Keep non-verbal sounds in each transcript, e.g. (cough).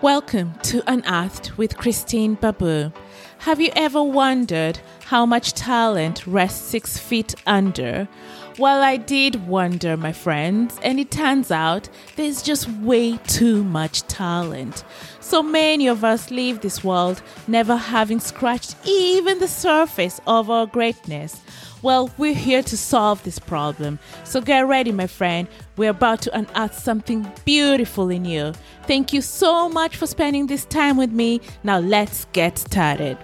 Welcome to Unearthed with Christine Babu. Have you ever wondered how much talent rests six feet under? Well, I did wonder, my friends, and it turns out there's just way too much talent. So many of us leave this world never having scratched even the surface of our greatness. Well, we're here to solve this problem. So get ready, my friend. We're about to unearth something beautiful in you. Thank you so much for spending this time with me. Now let's get started.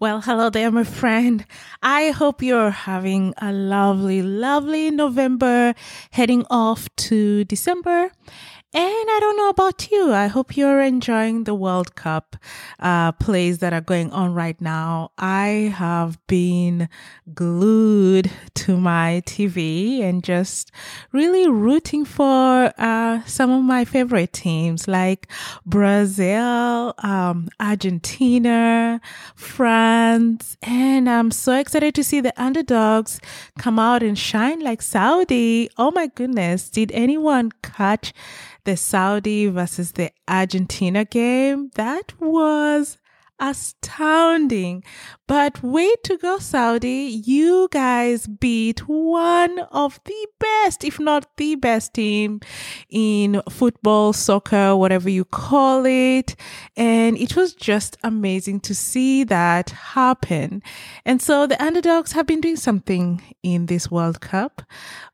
Well, hello there, my friend. I hope you're having a lovely, lovely November heading off to December. And I don't know about you. I hope you're enjoying the World Cup uh, plays that are going on right now. I have been glued to my TV and just really rooting for uh, some of my favorite teams like Brazil, um, Argentina, France. And I'm so excited to see the underdogs come out and shine like Saudi. Oh my goodness. Did anyone catch the Saudi versus the Argentina game. That was astounding. But way to go, Saudi. You guys beat one of the best, if not the best team in football, soccer, whatever you call it. And it was just amazing to see that happen. And so the underdogs have been doing something in this World Cup,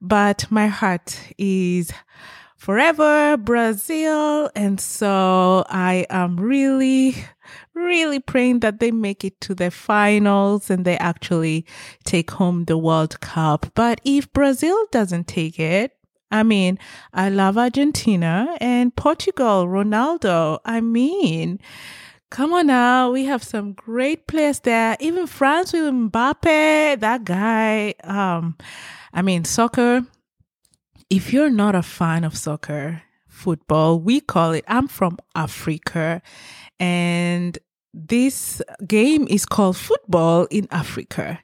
but my heart is forever Brazil. And so I am really, really praying that they make it to the finals and they actually take home the World Cup. But if Brazil doesn't take it, I mean, I love Argentina and Portugal, Ronaldo. I mean, come on now. We have some great players there. Even France with Mbappe, that guy. Um, I mean, soccer, if you're not a fan of soccer, football, we call it, I'm from Africa and this game is called football in Africa.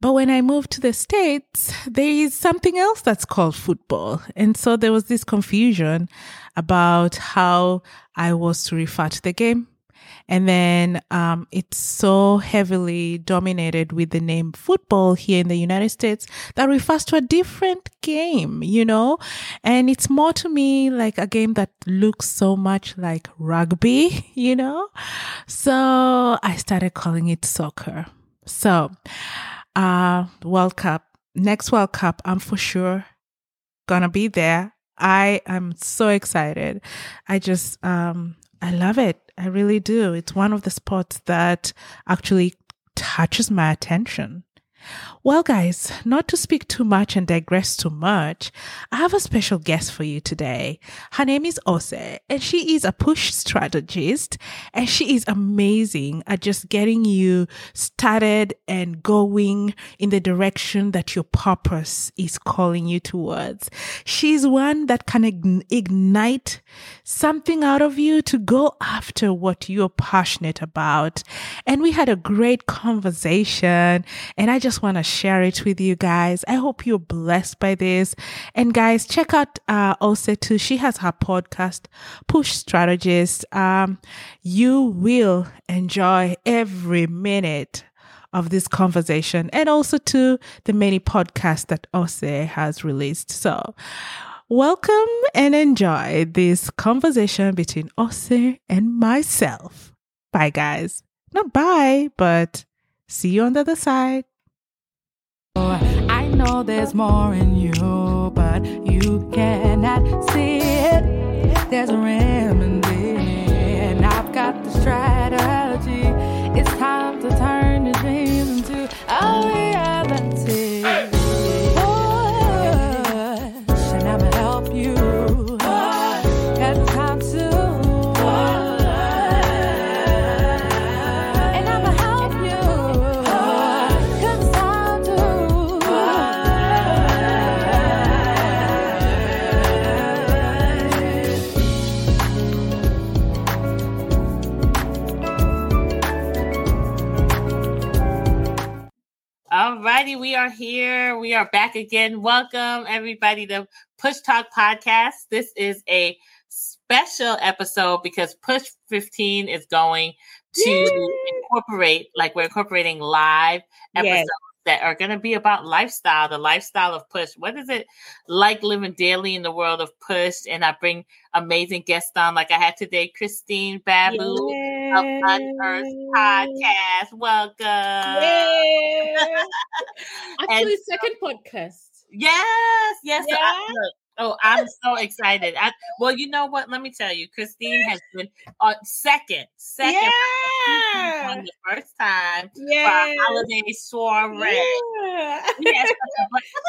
But when I moved to the States, there is something else that's called football. And so there was this confusion about how I was to refer to the game. And then um, it's so heavily dominated with the name football here in the United States that refers to a different game, you know? And it's more to me like a game that looks so much like rugby, (laughs) you know? So I started calling it soccer. So, uh, World Cup, next World Cup, I'm for sure gonna be there. I am so excited. I just, um, I love it. I really do. It's one of the spots that actually touches my attention. Well, guys, not to speak too much and digress too much, I have a special guest for you today. Her name is Ose, and she is a push strategist, and she is amazing at just getting you started and going in the direction that your purpose is calling you towards. She's one that can ignite something out of you to go after what you're passionate about. And we had a great conversation, and I just want to share it with you guys. I hope you're blessed by this. And guys, check out uh, also too. She has her podcast, Push Strategist. Um, you will enjoy every minute of this conversation and also to the many podcasts that Ose has released. So, welcome and enjoy this conversation between Ose and myself. Bye, guys. Not bye, but see you on the other side. Know there's more in you, but you cannot see it. There's a remedy, we are here. We are back again. Welcome everybody to Push Talk Podcast. This is a special episode because Push 15 is going to Yay! incorporate, like we're incorporating live episodes yes. that are going to be about lifestyle, the lifestyle of Push. What is it like living daily in the world of Push? And I bring amazing guests on, like I had today, Christine Babu. Yay! Of Unearth Podcast. Welcome. (laughs) Actually, second podcast. Yes, yes. Yeah. I, oh, I'm so excited. I, well, you know what? Let me tell you, Christine has been on uh, second, second yeah. on the first time yeah. for our holiday soiree. Yeah. Yes, (laughs)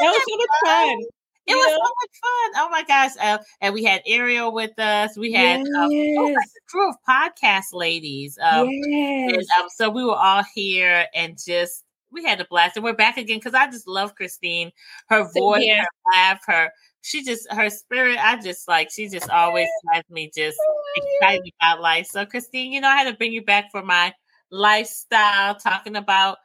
that was so much fun. It was so much fun. Oh my gosh. Uh, and we had Ariel with us. We had yes. um, oh, like a crew of podcast ladies. Um, yes. and, um, so we were all here and just, we had a blast. And we're back again because I just love Christine. Her voice, her laugh, her, she just, her spirit, I just like, she just always has me just excited about life. So, Christine, you know, I had to bring you back for my lifestyle, talking about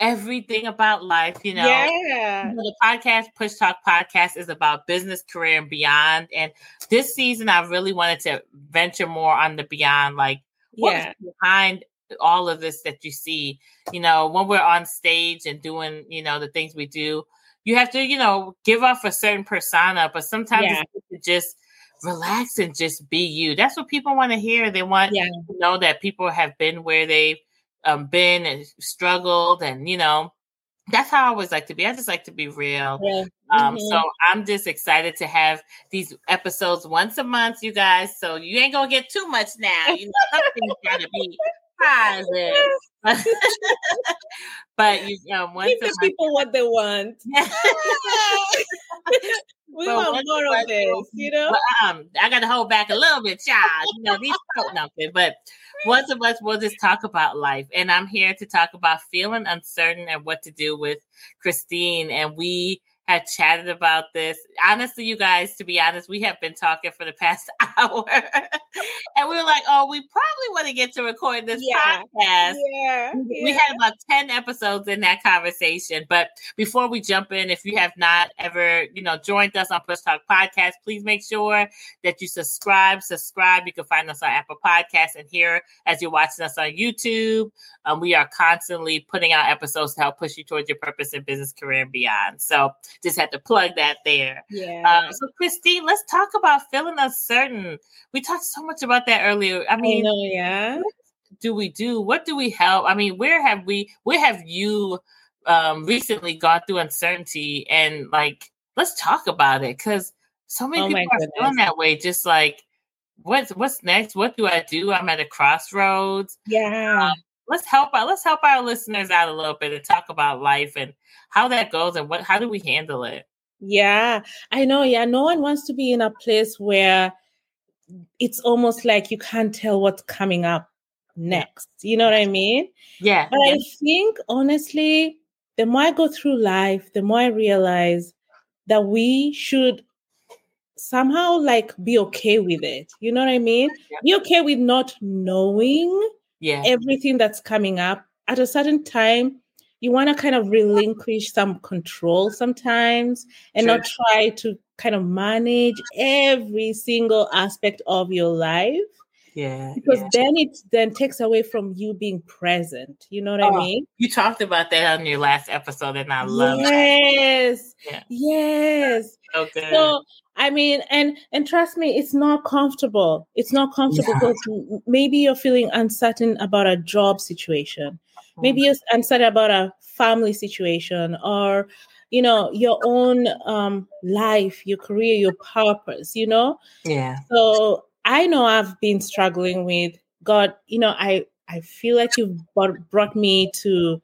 everything about life, you know. Yeah. You know, the podcast, Push Talk Podcast, is about business, career, and beyond. And this season, I really wanted to venture more on the beyond, like yeah. behind all of this that you see. You know, when we're on stage and doing, you know, the things we do, you have to, you know, give off a certain persona, but sometimes yeah. it's just relax and just be you. That's what people want to hear. They want yeah. to know that people have been where they've um, been and struggled, and you know, that's how I always like to be. I just like to be real. Yeah. Um, mm-hmm. So I'm just excited to have these episodes once a month, you guys. So you ain't gonna get too much now. You know, something's gotta be positive. (laughs) but you know, once give the people what they want. (laughs) we but want more of this, you know. But, um, I got to hold back a little bit, child. You know, these don't nothing, but once of us will just talk about life. And I'm here to talk about feeling uncertain and what to do with Christine. And we had chatted about this. Honestly, you guys, to be honest, we have been talking for the past (laughs) hour. and we were like, oh, we probably want to get to record this yeah. podcast. Yeah. We yeah. had about 10 episodes in that conversation. But before we jump in, if you have not ever, you know, joined us on Push Talk Podcast, please make sure that you subscribe. Subscribe. You can find us on Apple Podcasts and here as you're watching us on YouTube. Um, we are constantly putting out episodes to help push you towards your purpose in business, career, and beyond. So just had to plug that there. Yeah. Uh, so, Christine, let's talk about feeling uncertain. We talked so much about that earlier. I mean, I know, yeah. do we do? What do we help? I mean, where have we? Where have you um, recently gone through uncertainty? And like, let's talk about it because so many oh people are goodness. feeling that way. Just like, what's what's next? What do I do? I'm at a crossroads. Yeah. Um, let's help out let's help our listeners out a little bit and talk about life and how that goes and what how do we handle it yeah i know yeah no one wants to be in a place where it's almost like you can't tell what's coming up next you know what i mean yeah but yeah. i think honestly the more i go through life the more i realize that we should somehow like be okay with it you know what i mean yeah. be okay with not knowing yeah everything that's coming up at a certain time you want to kind of relinquish some control sometimes and sure. not try to kind of manage every single aspect of your life yeah because yeah. then it then takes away from you being present you know what oh, i mean you talked about that on your last episode and i love yes yeah. yes okay so I mean, and and trust me, it's not comfortable. It's not comfortable yeah. because maybe you're feeling uncertain about a job situation. Maybe mm. you're uncertain about a family situation or you know your own um life, your career, your purpose, you know? Yeah. So I know I've been struggling with God, you know, I I feel like you've brought, brought me to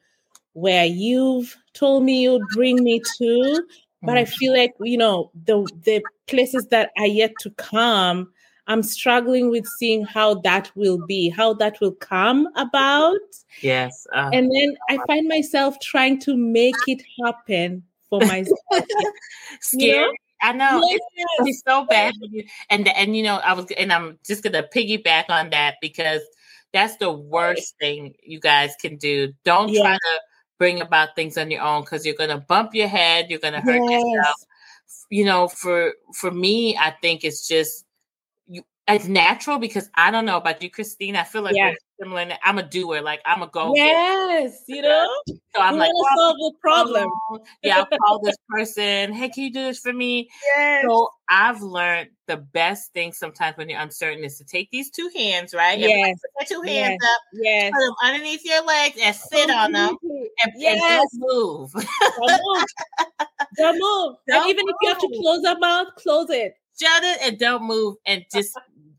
where you've told me you'd bring me to but I mm. feel like you know the the places that are yet to come. I'm struggling with seeing how that will be, how that will come about. Yes, uh, and then I find myself trying to make it happen for myself. Scary. (laughs) You know? I know it's, so bad, and and you know I was and I'm just gonna piggyback on that because that's the worst thing you guys can do. Don't try to bring about things on your own because you're going to bump your head, you're going to hurt yes. yourself. You know, for for me, I think it's just you. It's natural because I don't know about you, Christine. I feel like yeah similar. I'm a doer. Like I'm a go. Yes, you know. (laughs) So I'm you like, well, solve the problem. yeah, I'll call this person. Hey, can you do this for me? Yes. So I've learned the best thing sometimes when you're uncertain is to take these two hands, right? Yes. Put your hands yes. up. Yes. Put them underneath your legs and sit on them. And, yes. and don't move. don't move. Don't move. (laughs) Don't and even move. if you have to close your mouth, close it. Shut it and don't move and just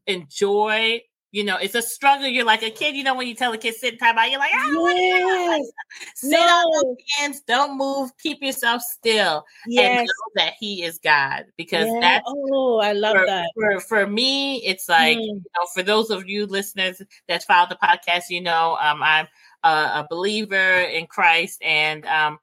enjoy you know, it's a struggle. You're like a kid, you know, when you tell a kid sit time out, you're like, oh, yes. sit no. on hands, don't move, keep yourself still, yes. and know that He is God. Because yeah. that's oh, I love for, that. For for me, it's like mm. you know, for those of you listeners that follow the podcast, you know, um, I'm a, a believer in Christ, and um,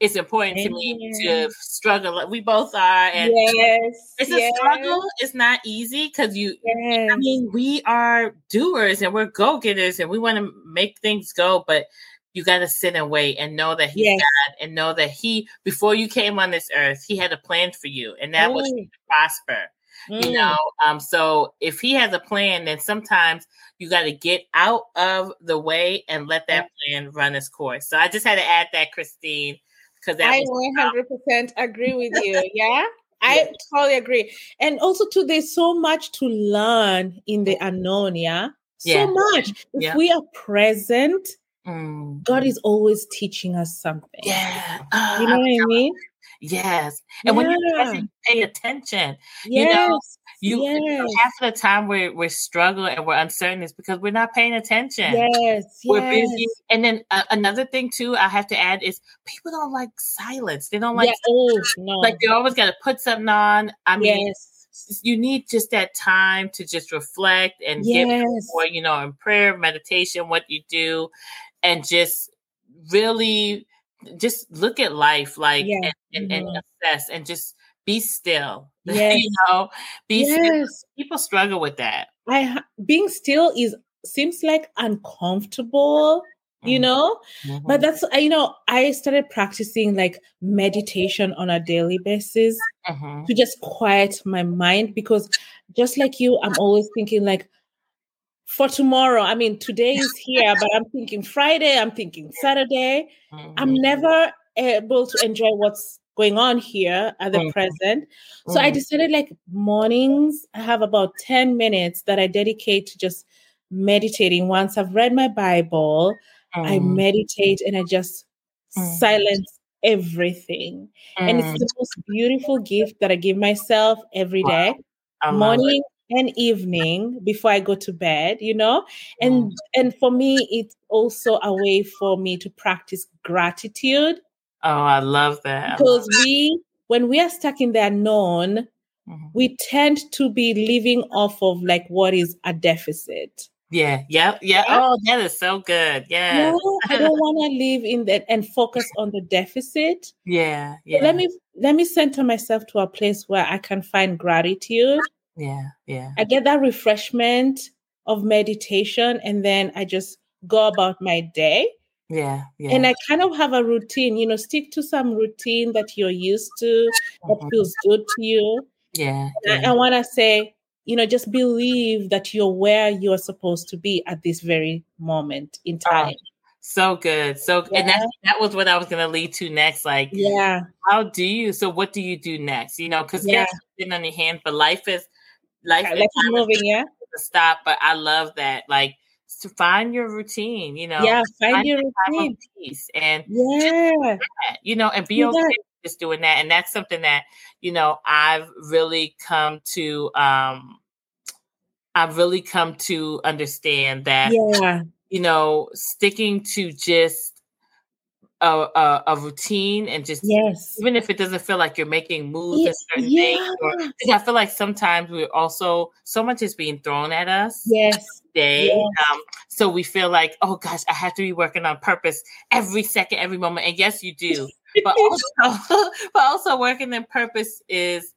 it's important to me to struggle. We both are, and yes, it's yes. a struggle. It's not easy because you. Yes. I mean, we are doers and we're go getters, and we want to make things go, but you got to sit and wait and know that He's yes. God, and know that He, before you came on this earth, He had a plan for you, and that mm. was to prosper. Mm. You know, um, so if He has a plan, then sometimes you got to get out of the way and let that plan run its course. So I just had to add that, Christine because I 100% agree with you. (laughs) Yeah. I yeah. totally agree. And also too, there's so much to learn in the unknown, yeah. So yeah. much. If yeah. we are present, mm. God is always teaching us something. Yeah. Uh, you know what I mean? Yes. And when you're present, pay attention. Yes. You know, you yes. half of the time we're we're struggling and we're uncertain is because we're not paying attention. Yes, we're yes. busy. And then uh, another thing too, I have to add is people don't like silence. They don't like yeah. oh, no. like they always got to put something on. I mean, yes. you need just that time to just reflect and yes. get more, you know, in prayer, meditation, what you do, and just really just look at life like yeah. and, and, mm-hmm. and assess and just (laughs) be still. Yes. you know, be yes. still. People struggle with that. I being still is seems like uncomfortable, you mm-hmm. know, mm-hmm. but that's you know I started practicing like meditation on a daily basis mm-hmm. to just quiet my mind because just like you, I'm always thinking like for tomorrow. I mean, today is here, but I'm thinking Friday, I'm thinking (laughs) Saturday. I'm mm-hmm. never able to enjoy what's going on here at the mm-hmm. present. So mm-hmm. I decided like mornings, I have about 10 minutes that I dedicate to just meditating. Once I've read my Bible, mm-hmm. I meditate and I just mm. silence everything. And it's the mm. most beautiful gift that I give myself every day. Wow. Morning and evening before I go to bed, you know? And mm. and for me it's also a way for me to practice gratitude Oh, I love that. Because we, when we are stuck in the unknown, mm-hmm. we tend to be living off of like what is a deficit. Yeah, yeah, yeah. Oh, that is so good. Yeah. No, I don't (laughs) want to live in that and focus on the deficit. Yeah, yeah. let me let me center myself to a place where I can find gratitude. Yeah, yeah. I get that refreshment of meditation and then I just go about my day. Yeah, yeah. And I kind of have a routine, you know, stick to some routine that you're used to, that mm-hmm. feels good to you. Yeah. yeah. I, I want to say, you know, just believe that you're where you're supposed to be at this very moment in oh, time. Oh, so good. So, yeah. and that, that was what I was going to lead to next. Like, yeah. How do you, so what do you do next? You know, because yeah. yes, sitting on your hand, but life is, life is moving, yeah. Stop. But I love that. Like, to find your routine, you know. Yeah, find, find your routine. Peace and yeah, you know, and be okay just doing that. And that's something that, you know, I've really come to um I've really come to understand that yeah. you know, sticking to just a, a, a, routine and just yes even if it doesn't feel like you're making moves in certain yeah. things or, i feel like sometimes we're also so much is being thrown at us yes day yes. Um, so we feel like oh gosh i have to be working on purpose every second every moment and yes you do but (laughs) also (laughs) but also working in purpose is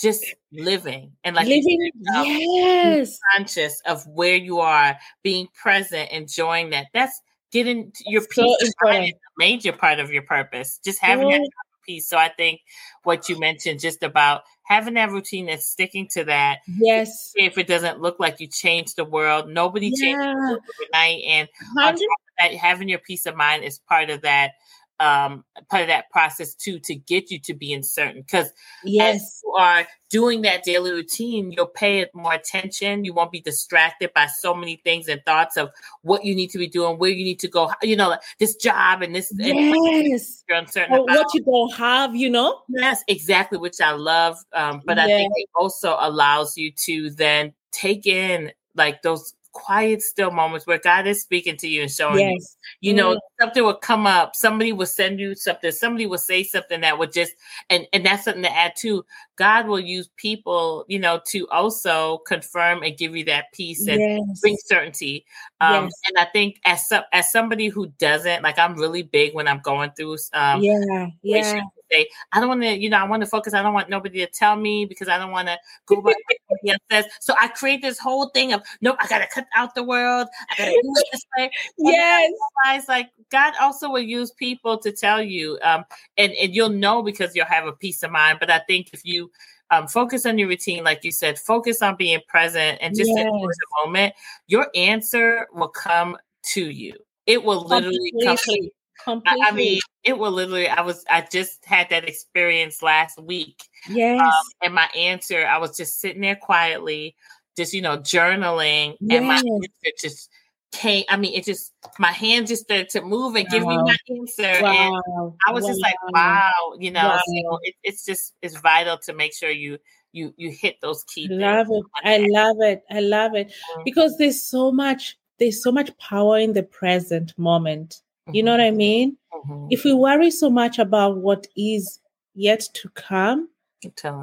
just living and like living yes conscious of where you are being present enjoying that that's getting your peace is a major part of your purpose. Just having that peace. So I think what you mentioned just about having that routine and sticking to that. Yes. If it doesn't look like you changed the world, nobody yeah. changes overnight. And that, having your peace of mind is part of that um, part of that process too to get you to be in certain because yes. you are doing that daily routine you'll pay it more attention. You won't be distracted by so many things and thoughts of what you need to be doing where you need to go you know this job and this yes. and you're uncertain about. what you don't have you know? Yes exactly which i love um, but yes. i think it also allows you to then take in like those quiet, still moments where God is speaking to you and showing yes. you, you know, something will come up. Somebody will send you something. Somebody will say something that would just, and and that's something to add to. God will use people, you know, to also confirm and give you that peace and yes. bring certainty. Um. And I think as some, as somebody who doesn't, like, I'm really big when I'm going through, um, yeah, yeah say, I don't want to, you know, I want to focus. I don't want nobody to tell me because I don't want to go by what somebody says. So I create this whole thing of, nope, I got to cut out the world. I got to do it this way. yes. Realize, like God also will use people to tell you, um, and, and you'll know because you'll have a peace of mind. But I think if you, um, focus on your routine, like you said, focus on being present and just yes. enjoy the moment. Your answer will come to you. It will literally Completely. come. Completely. I, I, mean, it will literally. I was. I just had that experience last week. Um, yes. Um, and my answer, I was just sitting there quietly, just you know, journaling, yes. and my answer just came. I mean, it just my hand just started to move and wow. give me my answer, wow. and I was wow. just like, "Wow," you know. So it, it's just it's vital to make sure you you you hit those key. Love it. I love it. I love it mm-hmm. because there's so much. There's so much power in the present moment. You know what I mean? Mm-hmm. If we worry so much about what is yet to come,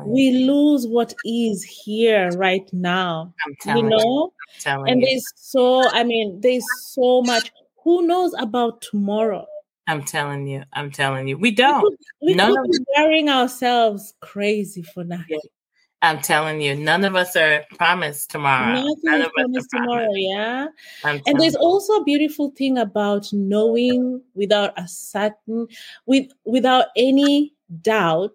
we lose what is here right now. you know? You. and there's so, I mean, there's so much. Who knows about tomorrow? I'm telling you, I'm telling you, we don't. We could, we None could be wearing ourselves crazy for nothing. I'm telling you, none of us are promised tomorrow. Nothing none is promised tomorrow, yeah. and there's you. also a beautiful thing about knowing without a certain, with without any doubt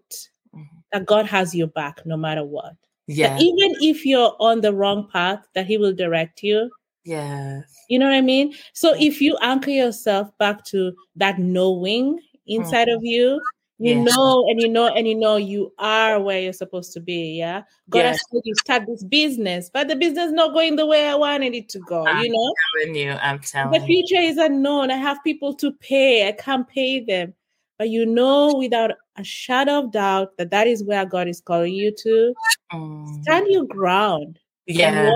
mm-hmm. that God has your back no matter what. Yeah. That even if you're on the wrong path, that He will direct you. Yeah. You know what I mean? So if you anchor yourself back to that knowing inside mm-hmm. of you, you yes. know and you know and you know you are where you're supposed to be yeah? God yes. has told you start this business but the business not going the way i wanted it to go I'm you know? telling you i'm telling the future is unknown. I have people to pay. I can't pay them. But you know without a shadow of doubt that that is where god is calling you to. Mm. stand your ground yeah.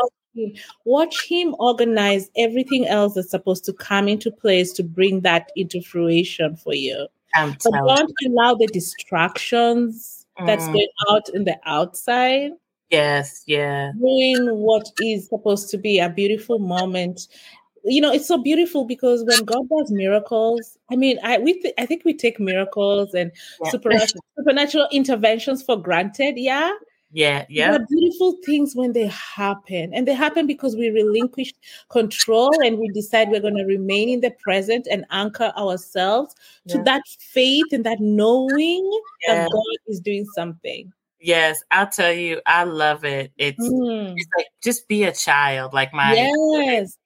watch him, organize everything else that's supposed to come into place to bring that into fruition for you but don't allow the distractions mm. that's going out in the outside. Yes, yeah. Ruin what is supposed to be a beautiful moment. You know, it's so beautiful because when God does miracles, I mean, I we th- I think we take miracles and yeah. supernatural, supernatural interventions for granted. Yeah, yeah, yeah. They're beautiful things when they happen. And they happen because we relinquish control and we decide we're going to remain in the present and anchor ourselves yeah. to that faith and that knowing yeah. that God is doing something. Yes, I'll tell you, I love it. It's, mm. it's like just be a child, like my yes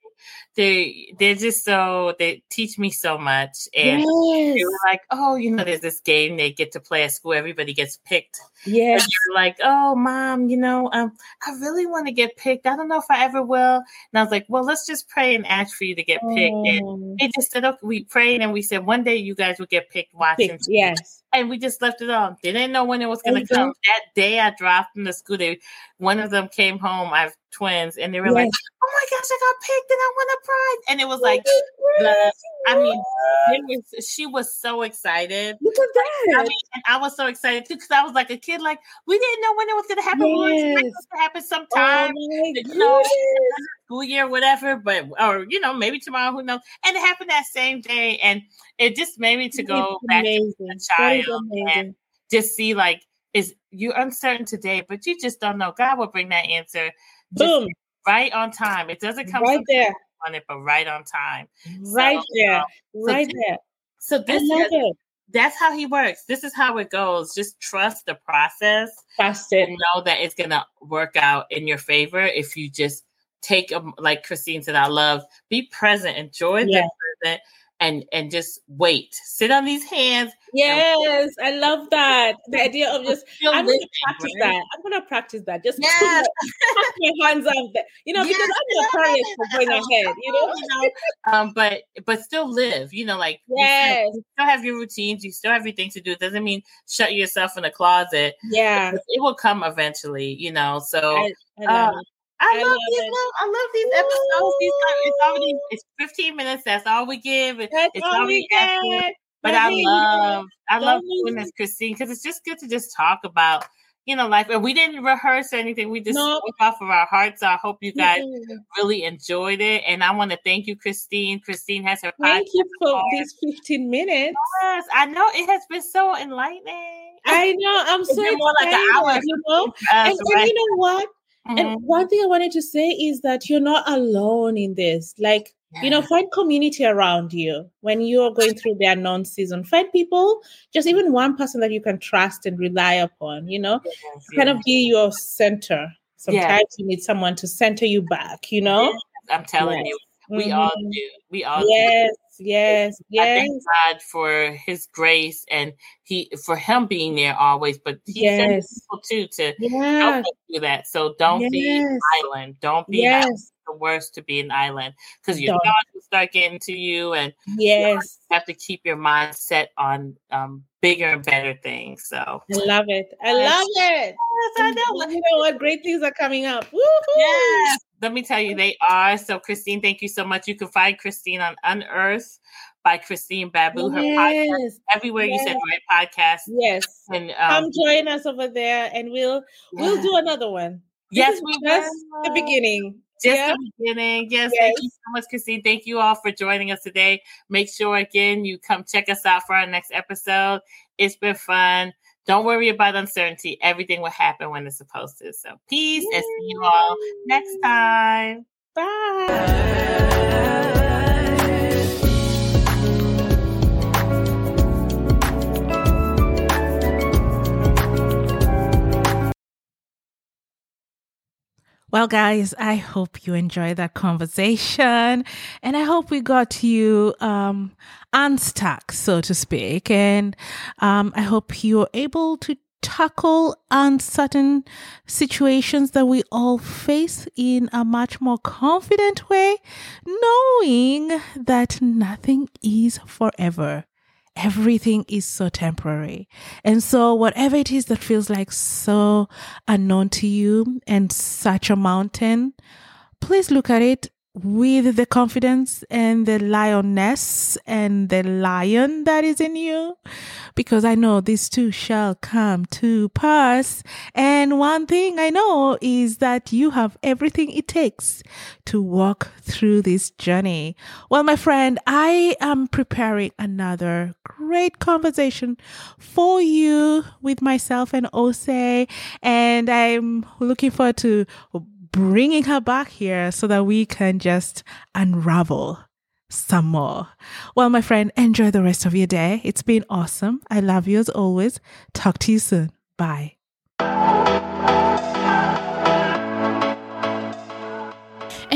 they they're just so they teach me so much. And yes. they were like oh you know there's this game they get to play at school. Everybody gets picked. Yeah you're like oh mom you know um i really want to get picked. I don't know if i ever will. And i was like well let's just pray and ask for you to get picked. Oh. and they just said okay we prayed and we said one day you guys will get picked watching picked, yes and we just left it off. They didn't know when it was going to mm-hmm. come. That day I dropped them to school, they, one of them came home. I have twins, and they were yes. like, "Oh my gosh, I got picked, and I won a prize!" And it was like, the, I mean, was, she was so excited. Look at that! I mean, and I was so excited too because I was like a kid. Like we didn't know when it was going to happen. Yes. We it was going to happen sometime. Oh you know, school year, whatever. But or you know, maybe tomorrow. Who knows? And it happened that same day, and it just made me to go back to the child and just see like is you're uncertain today, but you just don't know. God will bring that answer. Boom. Right on time. It doesn't come right there. on it, but right on time. Right um, so, there, right so there. So this is, that's how he works. This is how it goes. Just trust the process. Trust it. know that it's gonna work out in your favor if you just take a like Christine said. I love be present, enjoy yeah. the present, and and just wait. Sit on these hands. Yes, I love that. The idea of just I'm gonna practice right? that. I'm gonna practice that. Just yes. put my hands on that. You know, yes. because I'm notorious for going ahead, you know. (laughs) you know, um, but but still live, you know, like yes. you, still, you still have your routines, you still have your things to do. It doesn't mean shut yourself in a closet. Yeah. It will come eventually, you know. So I, I uh, I, I love, these. Love, I love these episodes. These it's already it's 15 minutes. That's all we give. That's it's all we get. But I love I love doing this, Christine, because it's just good to just talk about you know life. And we didn't rehearse anything. We just spoke off of our hearts. So I hope you guys mm-hmm. really enjoyed it. And I want to thank you, Christine. Christine has her. Thank you for these 15 minutes. Yes, I know it has been so enlightening. I know. I'm so excited. Like an hour, you know? Us, and, right? and you know what? Mm-hmm. And one thing I wanted to say is that you're not alone in this. Like, yeah. you know, find community around you when you're going through the unknown season. Find people, just even one person that you can trust and rely upon, you know, yes, kind yes. of be your center. Sometimes yes. you need someone to center you back, you know? I'm telling you, we mm-hmm. all do. We all yes. Do yes, yes. I thank God for His grace and He for Him being there always. But He yes. people too to help us do that. So don't yes. be an island. Don't be yes. the worst to be an island because your thoughts will start getting to you, and yes, you have to keep your mind set on um, bigger and better things. So I love it. I love it. Yes, I know. You know what great things are coming up. Woo-hoo. Yes let me tell you, they are. So, Christine, thank you so much. You can find Christine on Unearth by Christine Babu. Her yes. podcast everywhere yes. you said right podcast. Yes, and um, come join us over there, and we'll yeah. we'll do another one. Yes, we just the beginning. Just yeah. the beginning. Yes, yes, thank you so much, Christine. Thank you all for joining us today. Make sure again you come check us out for our next episode. It's been fun. Don't worry about uncertainty. Everything will happen when it's supposed to. So, peace Yay. and see you all next time. Bye. Well, guys, I hope you enjoyed that conversation and I hope we got you um, unstuck, so to speak. And um, I hope you're able to tackle uncertain situations that we all face in a much more confident way, knowing that nothing is forever everything is so temporary. And so, whatever it is that feels like so unknown to you and such a mountain, please look at it with the confidence and the lioness and the lion that is in you, because I know these two shall come to pass. And one thing I know is that you have everything it takes to walk through this journey. Well, my friend, I am preparing another great conversation for you with myself and Ose, and I'm looking forward to bringing her back here so that we can just unravel some more. Well, my friend, enjoy the rest of your day. It's been awesome. I love you as always. Talk to you soon. Bye.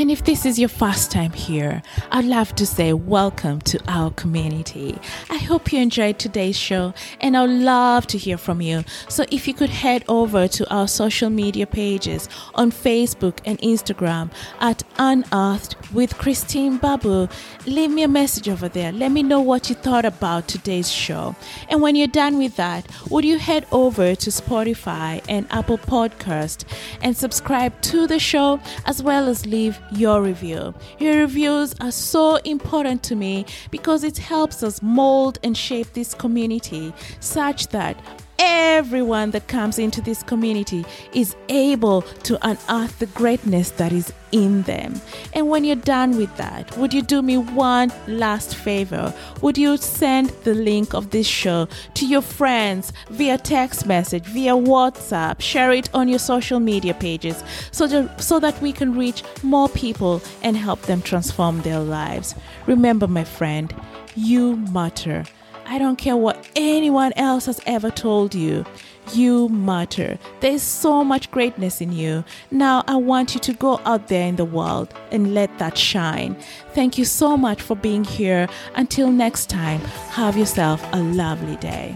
And if this is your first time here, I'd love to say welcome to our community. I hope you enjoyed today's show and I'd love to hear from you. So if you could head over to our social media pages on Facebook and Instagram at Unearthed with Christine Babu, leave me a message over there. Let me know what you thought about today's show. And when you're done with that, would you head over to Spotify and Apple Podcast and subscribe to the show as well as leave your review. Your reviews are so important to me because it helps us mold and shape this community such that everyone that comes into this community is able to unearth the greatness that is in them. And when you're done with that, would you do me one last favor? Would you send the link of this show to your friends via text message, via WhatsApp, share it on your social media pages so that, so that we can reach more people and help them transform their lives? Remember, my friend, you matter. I don't care what anyone else has ever told you. You matter. There's so much greatness in you. Now, I want you to go out there in the world and let that shine. Thank you so much for being here. Until next time, have yourself a lovely day.